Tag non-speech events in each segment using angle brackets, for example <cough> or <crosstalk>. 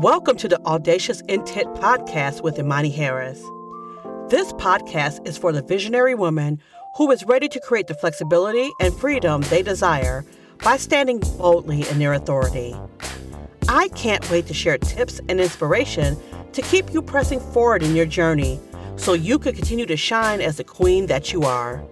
Welcome to the Audacious Intent Podcast with Imani Harris. This podcast is for the visionary woman who is ready to create the flexibility and freedom they desire by standing boldly in their authority. I can't wait to share tips and inspiration to keep you pressing forward in your journey so you can continue to shine as the queen that you are.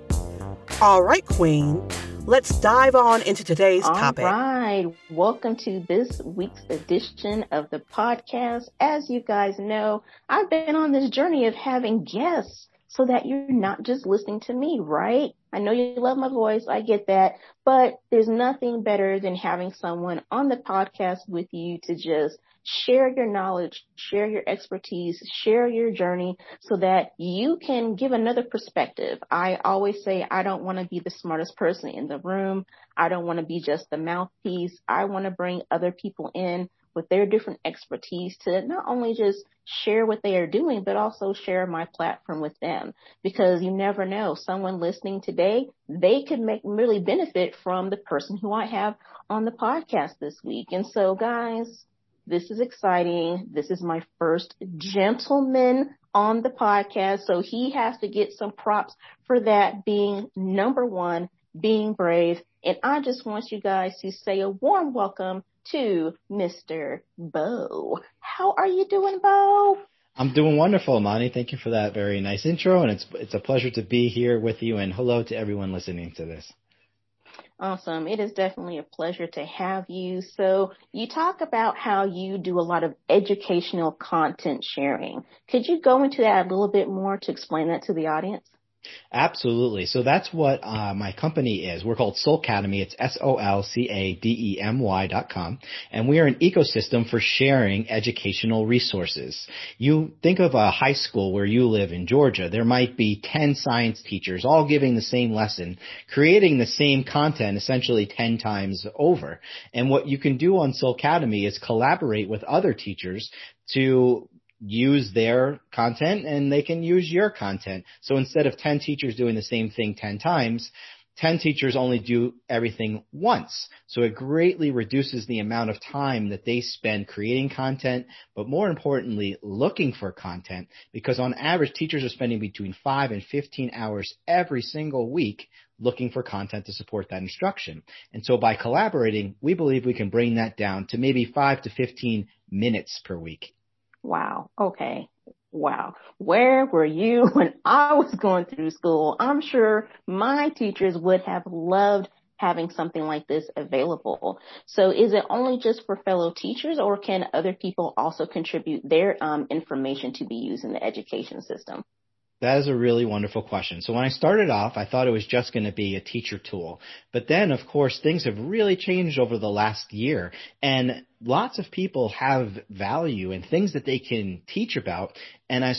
All right, queen, let's dive on into today's All topic. All right. Welcome to this week's edition of the podcast. As you guys know, I've been on this journey of having guests so that you're not just listening to me, right? I know you love my voice. I get that, but there's nothing better than having someone on the podcast with you to just share your knowledge, share your expertise, share your journey so that you can give another perspective. I always say I don't want to be the smartest person in the room. I don't want to be just the mouthpiece. I want to bring other people in with their different expertise to not only just share what they are doing, but also share my platform with them because you never know someone listening today, they could make really benefit from the person who I have on the podcast this week. And so guys, this is exciting. This is my first gentleman on the podcast. So he has to get some props for that being number one, being brave. And I just want you guys to say a warm welcome to Mr. Bo. How are you doing, Bo? I'm doing wonderful, Imani. Thank you for that very nice intro, and it's it's a pleasure to be here with you. And hello to everyone listening to this. Awesome. It is definitely a pleasure to have you. So you talk about how you do a lot of educational content sharing. Could you go into that a little bit more to explain that to the audience? Absolutely. So that's what uh, my company is. We're called Solcademy. It's S-O-L-C-A-D-E-M-Y dot com. And we are an ecosystem for sharing educational resources. You think of a high school where you live in Georgia. There might be 10 science teachers all giving the same lesson, creating the same content essentially 10 times over. And what you can do on Solcademy is collaborate with other teachers to use their content and they can use your content. So instead of 10 teachers doing the same thing 10 times, 10 teachers only do everything once. So it greatly reduces the amount of time that they spend creating content, but more importantly, looking for content because on average, teachers are spending between 5 and 15 hours every single week looking for content to support that instruction. And so by collaborating, we believe we can bring that down to maybe 5 to 15 minutes per week. Wow. Okay. Wow. Where were you <laughs> when I was going through school? I'm sure my teachers would have loved having something like this available. So is it only just for fellow teachers or can other people also contribute their um, information to be used in the education system? That is a really wonderful question. So when I started off, I thought it was just going to be a teacher tool. But then, of course, things have really changed over the last year and lots of people have value and things that they can teach about. And I,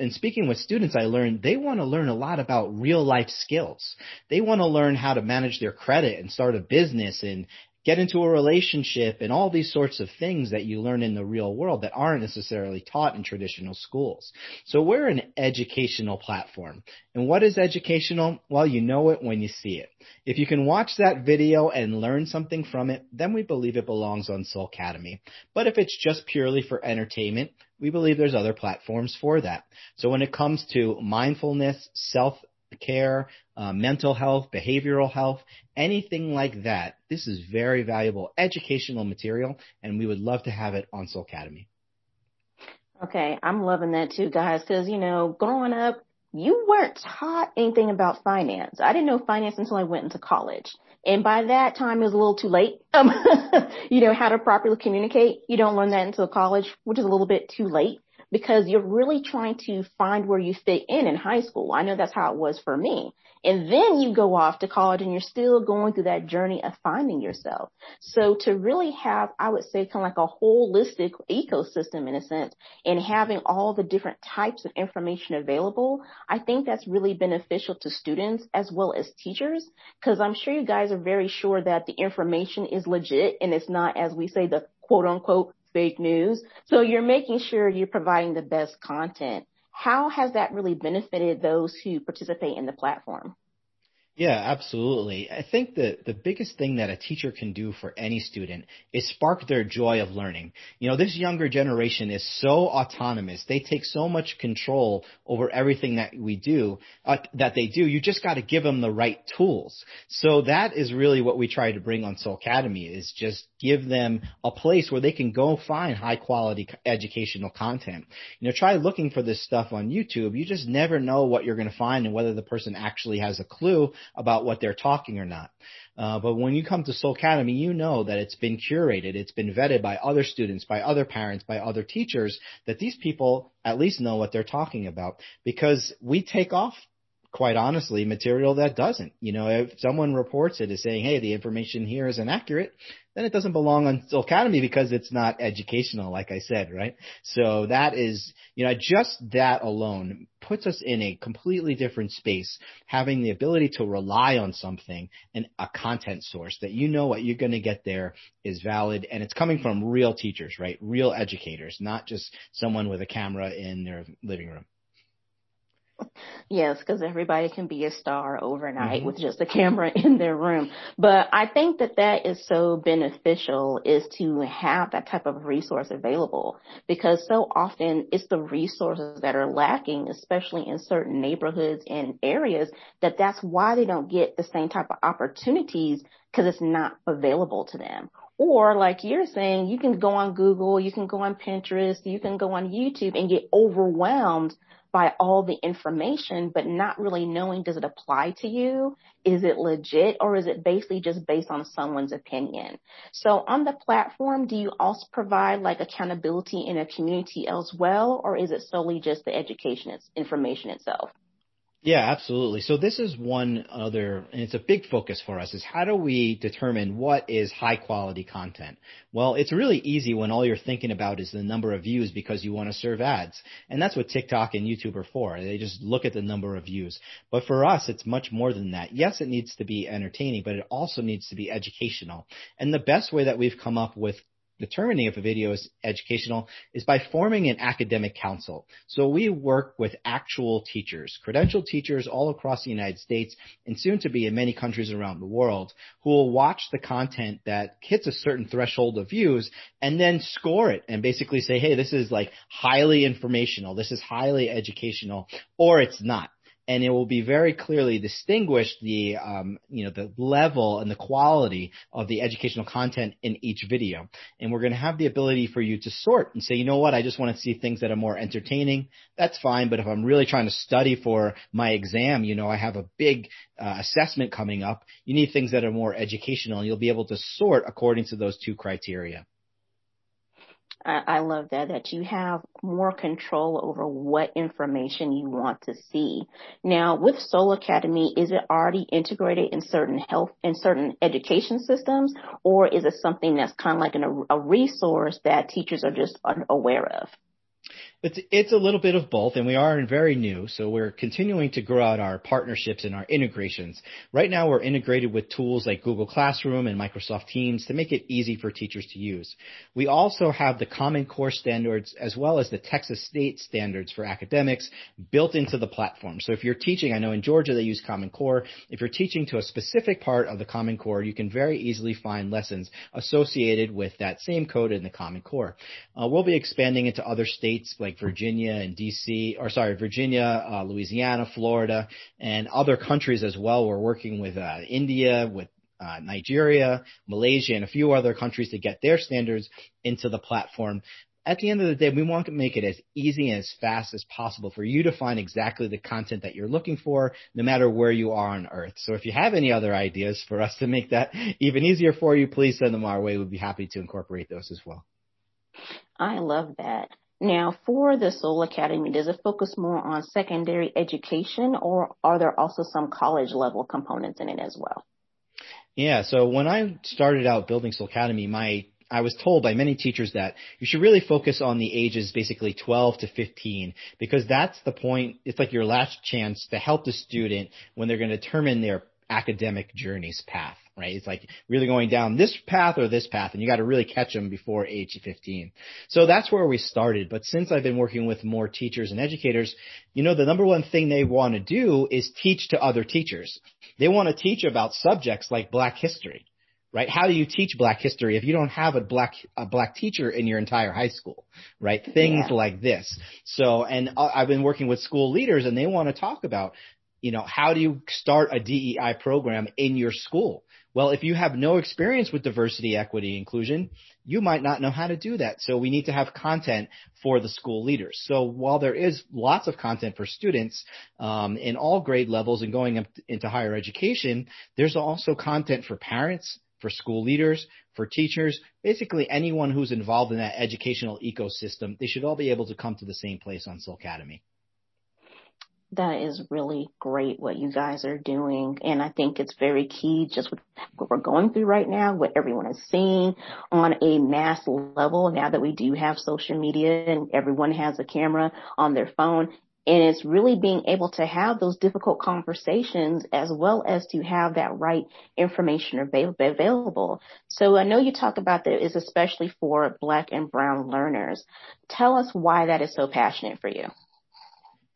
in speaking with students, I learned they want to learn a lot about real life skills. They want to learn how to manage their credit and start a business and, get into a relationship and all these sorts of things that you learn in the real world that aren't necessarily taught in traditional schools. So we're an educational platform. And what is educational? Well, you know it when you see it. If you can watch that video and learn something from it, then we believe it belongs on Solcademy. But if it's just purely for entertainment, we believe there's other platforms for that. So when it comes to mindfulness, self care, uh, mental health, behavioral health, anything like that. This is very valuable educational material, and we would love to have it on Solcademy. Okay, I'm loving that too, guys, because, you know, growing up, you weren't taught anything about finance. I didn't know finance until I went into college. And by that time, it was a little too late. <laughs> You know, how to properly communicate. You don't learn that until college, which is a little bit too late because you're really trying to find where you fit in in high school. I know that's how it was for me. And then you go off to college and you're still going through that journey of finding yourself. So to really have, I would say kind of like a holistic ecosystem in a sense and having all the different types of information available, I think that's really beneficial to students as well as teachers because I'm sure you guys are very sure that the information is legit and it's not, as we say, the quote unquote fake news. So you're making sure you're providing the best content. How has that really benefited those who participate in the platform? Yeah, absolutely. I think that the biggest thing that a teacher can do for any student is spark their joy of learning. You know, this younger generation is so autonomous. They take so much control over everything that we do, uh, that they do. You just got to give them the right tools. So that is really what we try to bring on Solcademy is just give them a place where they can go find high quality educational content. You know, try looking for this stuff on YouTube. You just never know what you're going to find and whether the person actually has a clue about what they're talking or not. Uh, but when you come to Solcademy, you know that it's been curated, it's been vetted by other students, by other parents, by other teachers, that these people at least know what they're talking about because we take off quite honestly, material that doesn't. You know, if someone reports it as saying, hey, the information here is inaccurate, then it doesn't belong on Solcademy because it's not educational, like I said, right? So that is, you know, just that alone puts us in a completely different space, having the ability to rely on something and a content source that you know what you're going to get there is valid and it's coming from real teachers, right? Real educators, not just someone with a camera in their living room. Yes, because everybody can be a star overnight mm-hmm. with just a camera <laughs> in their room. But I think that that is so beneficial is to have that type of resource available because so often it's the resources that are lacking, especially in certain neighborhoods and areas that that's why they don't get the same type of opportunities because it's not available to them. Or like you're saying, you can go on Google, you can go on Pinterest, you can go on YouTube and get overwhelmed by all the information, but not really knowing does it apply to you? Is it legit or is it basically just based on someone's opinion? So on the platform, do you also provide like accountability in a community as well, or is it solely just the education information itself? Yeah, absolutely. So this is one other, and it's a big focus for us, is how do we determine what is high quality content? Well, it's really easy when all you're thinking about is the number of views because you want to serve ads. And that's what TikTok and YouTube are for. They just look at the number of views. But for us, it's much more than that. Yes, it needs to be entertaining, but it also needs to be educational. And the best way that we've come up with determining if a video is educational is by forming an academic council. So we work with actual teachers, credentialed teachers all across the United States and soon to be in many countries around the world who will watch the content that hits a certain threshold of views and then score it and basically say, hey, this is like highly informational, this is highly educational, or it's not and it will be very clearly distinguished the um, you know the level and the quality of the educational content in each video. And we're going to have the ability for you to sort and say, you know what, I just want to see things that are more entertaining. That's fine, but if I'm really trying to study for my exam, you know, I have a big uh, assessment coming up. You need things that are more educational, and you'll be able to sort according to those two criteria. I, love that, that you have more control over what information you want to see. Now, with Solcademy, is it already integrated in certain health, in certain education systems, or is it something that's kind of like an, a resource that teachers are just unaware of? It's it's a little bit of both, and we are very new, so we're continuing to grow out our partnerships and our integrations. Right now, we're integrated with tools like Google Classroom and Microsoft Teams to make it easy for teachers to use. We also have the Common Core standards as well as the Texas State standards for academics built into the platform. So if you're teaching, I know in Georgia they use Common Core. If you're teaching to a specific part of the Common Core, you can very easily find lessons associated with that same code in the Common Core. Uh, we'll be expanding into other states like like Virginia and DC, or sorry, Virginia, uh, Louisiana, Florida, and other countries as well. We're working with uh, India, with uh, Nigeria, Malaysia, and a few other countries to get their standards into the platform. At the end of the day, we want to make it as easy and as fast as possible for you to find exactly the content that you're looking for, no matter where you are on Earth. So if you have any other ideas for us to make that <laughs> even easier for you, please send them our way. We'd be happy to incorporate those as well. I love that. Now, for the Solcademy, does it focus more on secondary education or are there also some college level components in it as well? Yeah, so when I started out building Solcademy, my I was told by many teachers that you should really focus on the ages basically 12 to 15 because that's the point. It's like your last chance to help the student when they're going to determine their academic journey's path right? It's like really going down this path or this path, and you got to really catch them before age 15. So that's where we started. But since I've been working with more teachers and educators, you know, the number one thing they want to do is teach to other teachers. They want to teach about subjects like black history, right? How do you teach black history if you don't have a black, a black teacher in your entire high school, right? Things yeah. like this. So, and uh, I've been working with school leaders and they want to talk about, you know, how do you start a DEI program in your school? Well, if you have no experience with diversity, equity, inclusion, you might not know how to do that. So we need to have content for the school leaders. So while there is lots of content for students um, in all grade levels and going up into higher education, there's also content for parents, for school leaders, for teachers, basically anyone who's involved in that educational ecosystem. They should all be able to come to the same place on Academy that is really great what you guys are doing. And I think it's very key just with what we're going through right now, what everyone is seeing on a mass level now that we do have social media and everyone has a camera on their phone. And it's really being able to have those difficult conversations as well as to have that right information available. So I know you talk about that is especially for black and brown learners. Tell us why that is so passionate for you.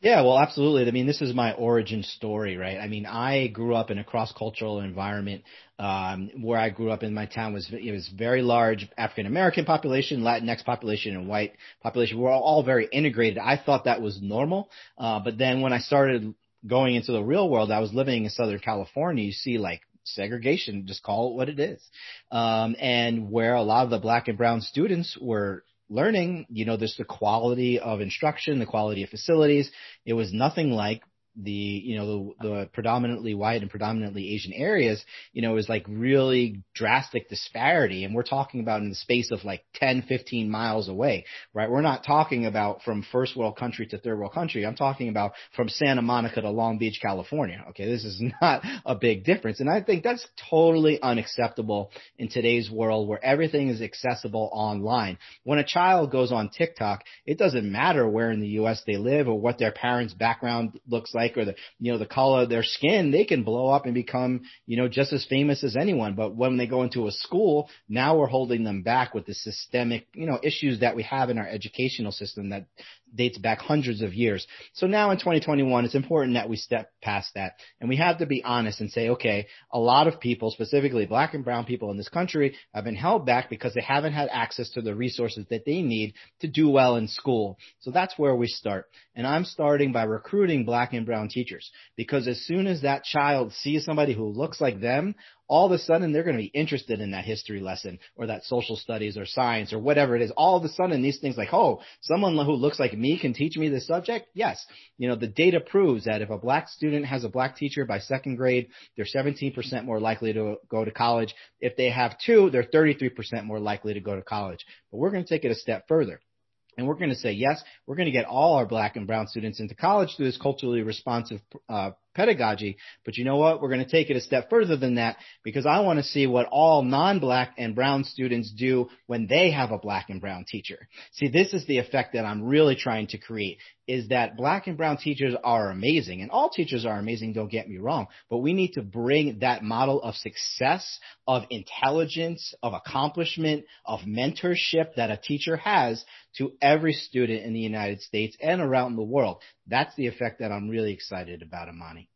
Yeah, well, absolutely. I mean, this is my origin story, right? I mean, I grew up in a cross-cultural environment. Um, where I grew up in my town was it was very large African American population, Latinx population, and white population. We're all very integrated. I thought that was normal, uh, but then when I started going into the real world, I was living in Southern California. You see like segregation, just call it what it is. Um, and where a lot of the black and brown students were learning, you know, there's the quality of instruction, the quality of facilities. It was nothing like the you know the, the predominantly white and predominantly Asian areas, you know, is like really drastic disparity, and we're talking about in the space of like 10, 15 miles away, right? We're not talking about from first world country to third world country. I'm talking about from Santa Monica to Long Beach, California. Okay, this is <laughs> not a big difference, and I think that's totally unacceptable in today's world where everything is accessible online. When a child goes on TikTok, it doesn't matter where in the U.S. they live or what their parents' background looks like like or the you know the color of their skin, they can blow up and become you know just as famous as anyone. But when they go into a school, now we're holding them back with the systemic you know issues that we have in our educational system that dates back hundreds of years. So now in 2021, it's important that we step past that and we have to be honest and say, okay, a lot of people, specifically black and brown people in this country have been held back because they haven't had access to the resources that they need to do well in school. So that's where we start. And I'm starting by recruiting black and brown teachers because as soon as that child sees somebody who looks like them, all of a sudden they're going to be interested in that history lesson or that social studies or science or whatever it is. All of a sudden these things like, oh, someone who looks like me can teach me this subject? Yes. You know, the data proves that if a black student has a black teacher by second grade, they're 17% more likely to go to college. If they have two, they're 33% more likely to go to college. But we're going to take it a step further. And we're going to say, yes, we're going to get all our black and brown students into college through this culturally responsive uh, pedagogy. But you know what? We're going to take it a step further than that because I want to see what all non-black and brown students do when they have a black and brown teacher. See, this is the effect that I'm really trying to create is that black and brown teachers are amazing and all teachers are amazing, don't get me wrong, but we need to bring that model of success, of intelligence, of accomplishment, of mentorship that a teacher has to every student in the United States and around the world. That's the effect that I'm really excited about, Imani.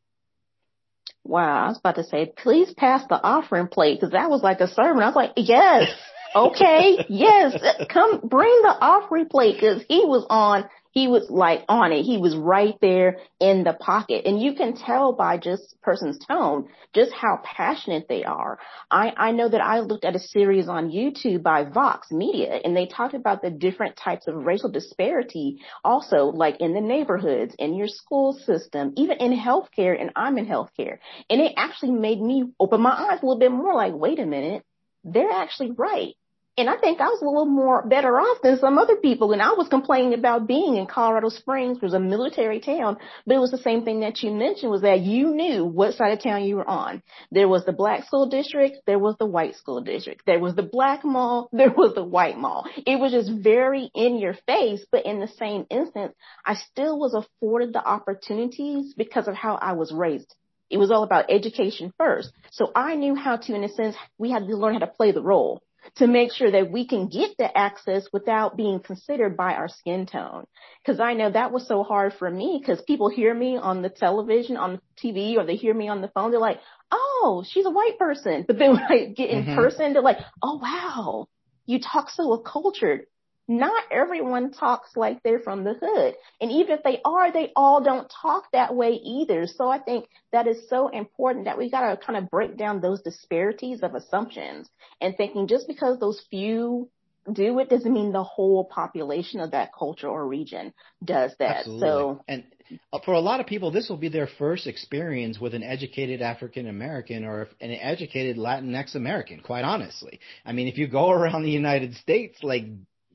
Wow, I was about to say, please pass the offering plate because that was like a sermon. I was like, yes, <laughs> okay, yes, come bring the offering plate because he was on he was like on it. He was right there in the pocket. And you can tell by just person's tone just how passionate they are. I, I know that I looked at a series on YouTube by Vox Media and they talked about the different types of racial disparity also like in the neighborhoods, in your school system, even in healthcare and I'm in healthcare. And it actually made me open my eyes a little bit more like, wait a minute, they're actually right. And I think I was a little more better off than some other people. And I was complaining about being in Colorado Springs, which was a military town, but it was the same thing that you mentioned was that you knew what side of town you were on. There was the black school district, there was the white school district, there was the black mall, <laughs> there was the white mall. It was just very in your face, but in the same instance, I still was afforded the opportunities because of how I was raised. It was all about education first. So I knew how to, in a sense, we had to learn how to play the role. To make sure that we can get the access without being considered by our skin tone. Cause I know that was so hard for me because people hear me on the television, on the TV, or they hear me on the phone. They're like, Oh, she's a white person. But then when I get in mm-hmm. person, they're like, Oh wow, you talk so cultured not everyone talks like they're from the hood. And even if they are, they all don't talk that way either. So I think that is so important that we got to kind of break down those disparities of assumptions and thinking just because those few do it doesn't mean the whole population of that culture or region does that. Absolutely. So and uh, for a lot of people, this will be their first experience with an educated African American or an educated Latinx American, quite honestly. I mean, if you go <laughs> around the United States, like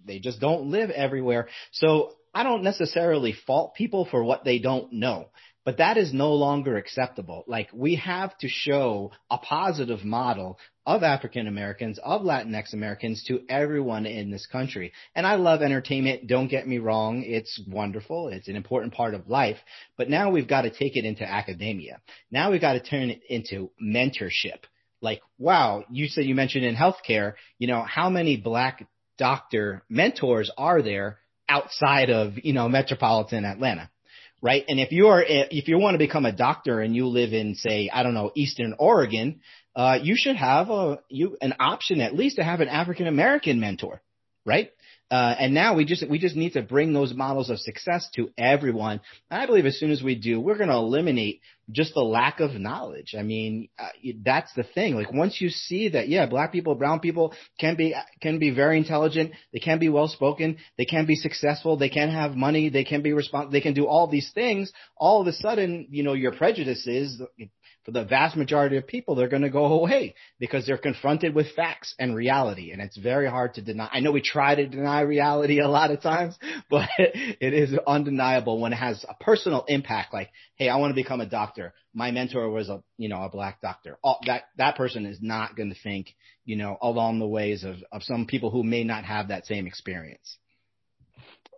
they just don't live everywhere. So I don't necessarily fault people for what they don't know, but that is no longer acceptable. Like we have to show a positive model of African Americans, of Latinx Americans to everyone in this country. And I love entertainment. Don't get me wrong. It's wonderful. It's an important part of life. But now we've got to take it into academia. Now we've got to turn it into mentorship. Like, wow, you said you mentioned in healthcare, you know, how many black doctor mentors are there outside of, you know, metropolitan Atlanta? Right. And if you are, if you want to become a doctor and you live in, say, I don't know, Eastern Oregon, uh, you should have a, you, an option at least to have an African American mentor. Right. Uh, and now we just we just need to bring those models of success to everyone. And I believe as soon as we do, we're going to eliminate just the lack of knowledge. I mean, uh, that's the thing. Like once you see that, yeah, black people, brown people can be can be very intelligent, they can be well spoken, they can be successful, they can have money, they can be respons- they can do all these things. All of a sudden, you know, your prejudices for the vast majority of people, they're going to go away because they're confronted with facts and reality. And it's very hard to deny. I know we try to deny reality a lot of times, <laughs> but it is undeniable when it has a personal impact. Like, hey, I want to become a doctor. My mentor was a, you know, a black doctor. All, that, that person is not going to think, you know, along the ways of, of some people who may not have that same experience.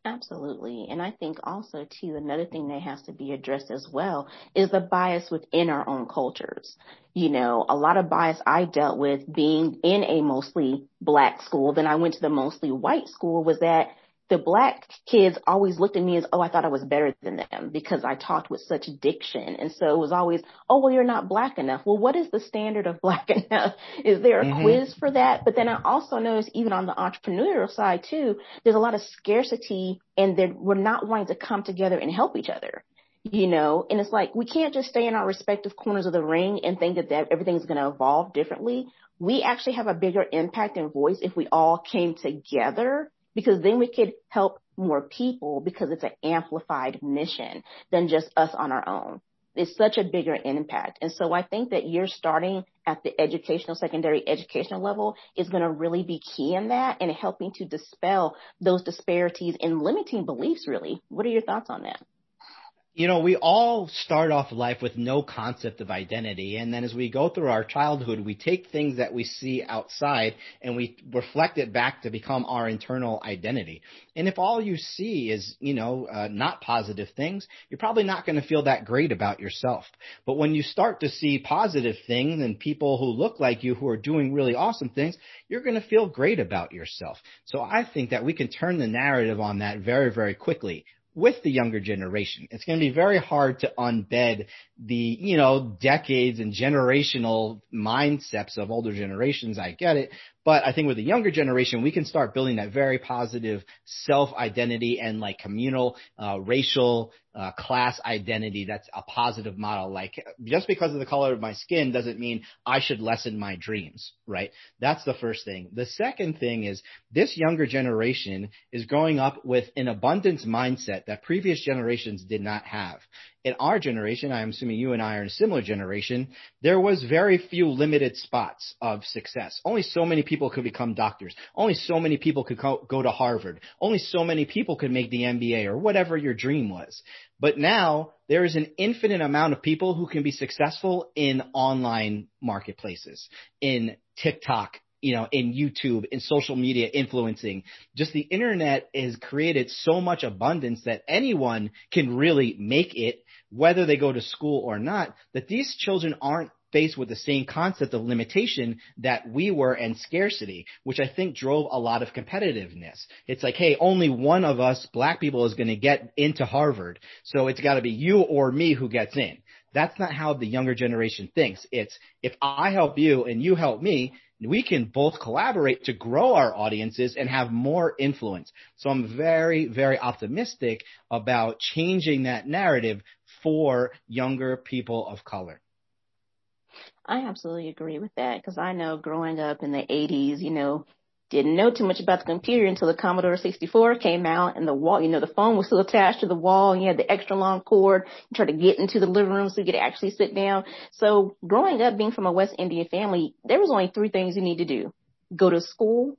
Absolutely. And I think also too, another thing that has to be addressed as well is the bias within our own cultures. You know, a lot of bias I dealt with being in a mostly black school, then I went to the mostly white school was that the black kids always looked at me as, oh, I thought I was better than them because I talked with such diction. And so it was always, oh, well, you're not black enough. Well, what is the standard of <laughs> black enough? Is there a mm-hmm. quiz for that? But then I also noticed even on the entrepreneurial side too, there's a lot of scarcity and that we're not wanting to come together and help each other. You know, and it's like we can't just stay in our respective corners of the ring and think that, that everything's going to evolve differently. We actually have a bigger impact and voice if we all came together because then we could help more people because it's an amplified mission than just us on our own. It's such a bigger impact. And so I think that you're starting at the educational, secondary educational level is going to really be key in that and helping to dispel those disparities and limiting beliefs really. What are your thoughts on that? You know, we all start off life with no concept of identity. And then as we go through our childhood, we take things that we see outside and we reflect it back to become our internal identity. And if all you see is, you know, uh, not positive things, you're probably not going to feel that great about yourself. But when you start to see positive things and people who look like you who are doing really awesome things, you're going to feel great about yourself. So I think that we can turn the narrative on that very, very quickly with the younger generation. It's going to be very hard to unbed the, you know, decades and generational mindsets of older generations. I get it. But I think with the younger generation, we can start building that very positive self identity and like communal, uh, racial, uh, class identity. That's a positive model. Like just because of the color of my skin doesn't mean I should lessen my dreams, right? That's the first thing. The second thing is this younger generation is growing up with an abundance mindset that previous generations did not have in our generation, I'm assuming you and I are in a similar generation, there was very few limited spots of success. Only so many people could become doctors. Only so many people could go, go to Harvard. Only so many people could make the MBA or whatever your dream was. But now there is an infinite amount of people who can be successful in online marketplaces, in TikTok, you know, in YouTube, in social media influencing. Just the internet has created so much abundance that anyone can really make it whether they go to school or not, that these children aren't faced with the same concept of limitation that we were and scarcity, which I think drove a lot of competitiveness. It's like, hey, only one of us black people is going to get into Harvard. So it's got to be you or me who gets in. That's not how the younger generation thinks. It's if I help you and you help me, we can both collaborate to grow our audiences and have more influence. So I'm very, very optimistic about changing that narrative for younger people of color. I absolutely agree with that because I know growing up in the 80s, you know, didn't know too much about the computer until the Commodore 64 came out and the wall, you know, the phone was still attached to the wall and you had the extra long cord. You tried to get into the living room so you could actually sit down. So growing up being from a West Indian family, there was only three things you need to do. Go to school,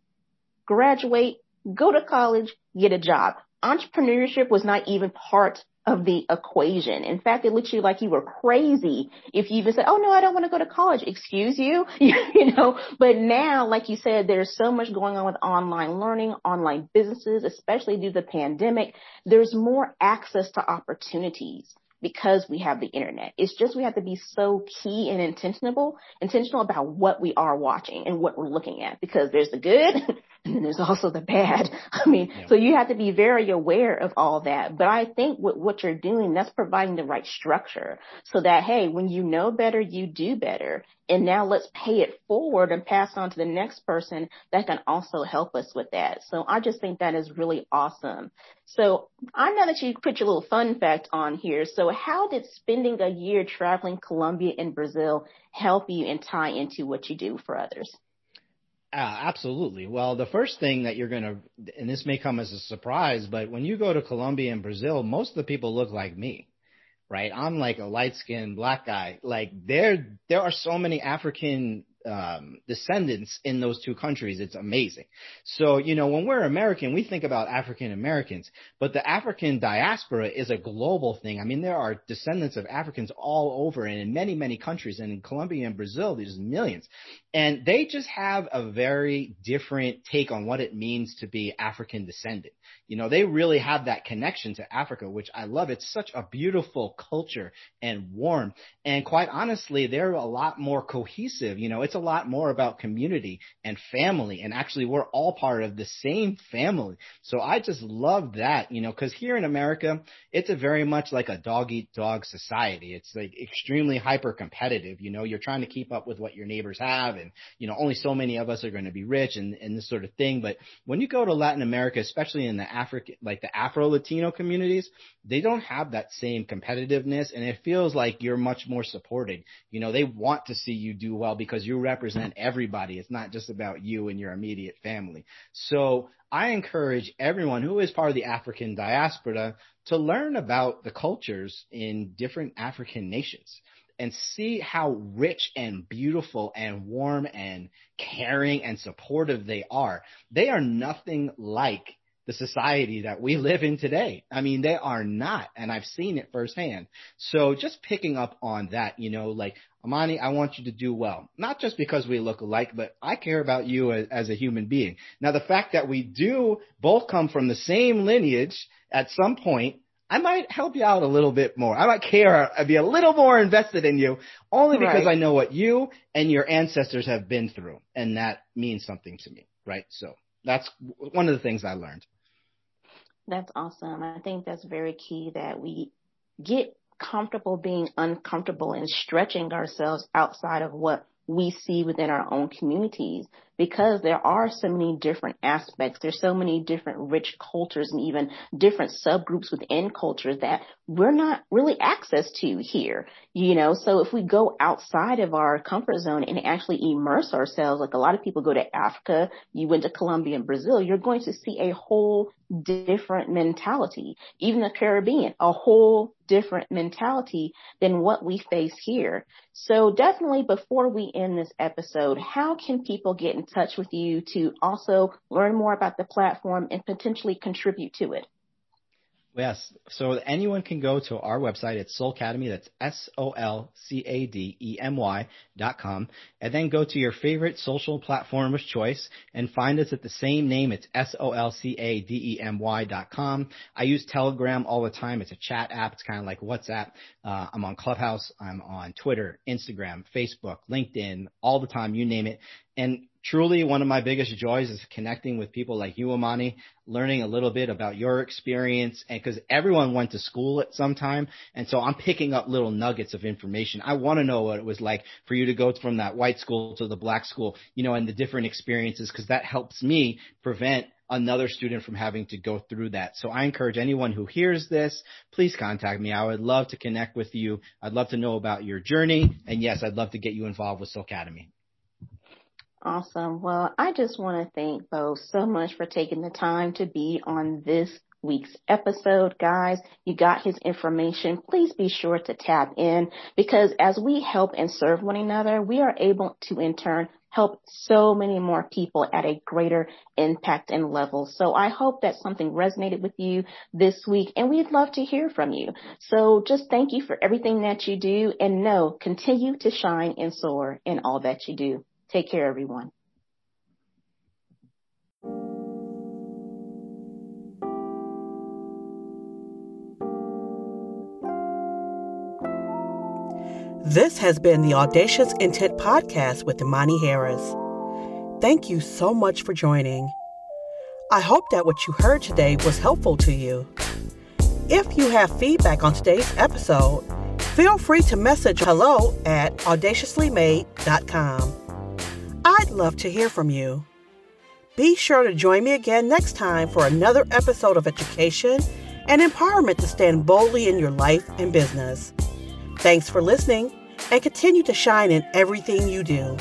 graduate, go to college, get a job. Entrepreneurship was not even part of the equation. In fact, it looks you like you were crazy if you even said, "Oh no, I don't want to go to college." Excuse you, <laughs> you know. But now, like you said, there's so much going on with online learning, online businesses, especially due to the pandemic. There's more access to opportunities because we have the internet. It's just we have to be so key and intentional, intentional about what we are watching and what we're looking at because there's the good <laughs> and then there's also the bad. <laughs> I mean, yeah. so you have to be very aware of all that. But I think with what you're doing, that's providing the right structure so that, hey, when you know better, you do better. And now let's pay it forward and pass on to the next person that can also help us with that. So I just think that is really awesome. So I know that you put your little fun fact on here. So how did spending a year traveling Colombia and Brazil help you and tie into what you do for others? Uh, absolutely. Well, the first thing that you're going to, and this may come as a surprise, but when you go to Colombia and Brazil, most of the people look like me, right? I'm like a light skinned black guy. Like there, there are so many African um, descendants in those two countries. It's amazing. So, you know, when we're American, we think about African Americans, but the African diaspora is a global thing. I mean, there are descendants of Africans all over and in many, many countries. And in Colombia and Brazil, there's millions. And they just have a very different take on what it means to be African descendant. You know, they really have that connection to Africa, which I love. It's such a beautiful culture and warm. And quite honestly, they're a lot more cohesive. You know, it's a lot more about community and family. And actually, we're all part of the same family. So I just love that, you know, because here in America, it's a very much like a dog eat dog society. It's like extremely hyper competitive. You know, you're trying to keep up with what your neighbors have and, you know, only so many of us are going to be rich and, and this sort of thing. But when you go to Latin America, especially in the African, like the Afro Latino communities, they don't have that same competitiveness and it feels like you're much more supported. You know, they want to see you do well because you represent everybody. It's not just about you and your immediate family. So I encourage everyone who is part of the African diaspora to learn about the cultures in different African nations and see how rich and beautiful and warm and caring and supportive they are. They are nothing like the society that we <laughs> live in today. I mean, they are not, and I've seen it firsthand. So just picking up on that, you know, like, Imani, I want you to do well. Not just because we look alike, but I care about you as, as a human being. Now, the fact that we do both come from the same lineage at some point, I might help you out a little bit more. I might care, I'd be a little more invested in you, only because right. I know what you and your ancestors have been through, and that means something to me, right? So that's one of the things I learned. That's awesome. I think that's very key that we get comfortable being uncomfortable and stretching ourselves outside of what we see within our own communities because there are so many different aspects. There's so many different rich cultures and even different subgroups within cultures that we're not really access to here, you know? So if we go outside of our comfort zone and actually immerse ourselves, like a lot of people go to Africa, you went to Colombia and Brazil, you're going to see a whole different mentality. Even the Caribbean, a whole different mentality than what we face here. So definitely before we end this episode, how can people get in touch with you to also learn more about the platform and potentially contribute to it? Yes. So anyone can go to our website. It's Solcademy. That's S-O-L-C-A-D-E-M-Y dot com. And then go to your favorite social platform of choice and find us at the same name. It's S-O-L-C-A-D-E-M-Y dot com. I use Telegram all the time. It's a chat app. It's kind of like WhatsApp. Uh, I'm on Clubhouse. I'm on Twitter, Instagram, Facebook, LinkedIn, all the time. You name it. And truly one of my biggest joys is connecting with people like you, Imani, learning a little bit about your experience. And cause everyone went to school at some time. And so I'm picking up little nuggets of information. I want to know what it was like for you to go from that white school to the black school, you know, and the different experiences. Cause that helps me prevent another student from having to go through that. So I encourage anyone who hears this, please contact me. I would love to connect with you. I'd love to know about your journey. And yes, I'd love to get you involved with Solcademy. Awesome. Well, I just want to thank both so much for taking the time to be on this week's episode, guys. You got his information. Please be sure to tap in because as we help and serve one another, we are able to in turn help so many more people at a greater impact and level. So I hope that something resonated with you this week and we'd love to hear from you. So just thank you for everything that you do and know continue to shine and soar in all that you do. Take care, everyone. This has been the Audacious Intent Podcast with Imani Harris. Thank you so much for joining. I hope that what you heard today was helpful to you. If you have feedback on today's episode, feel free to message hello at audaciouslymade.com. I'd love to hear from you. Be sure to join me again next time for another episode of education and empowerment to stand boldly in your life and business. Thanks for listening and continue to shine in everything you do.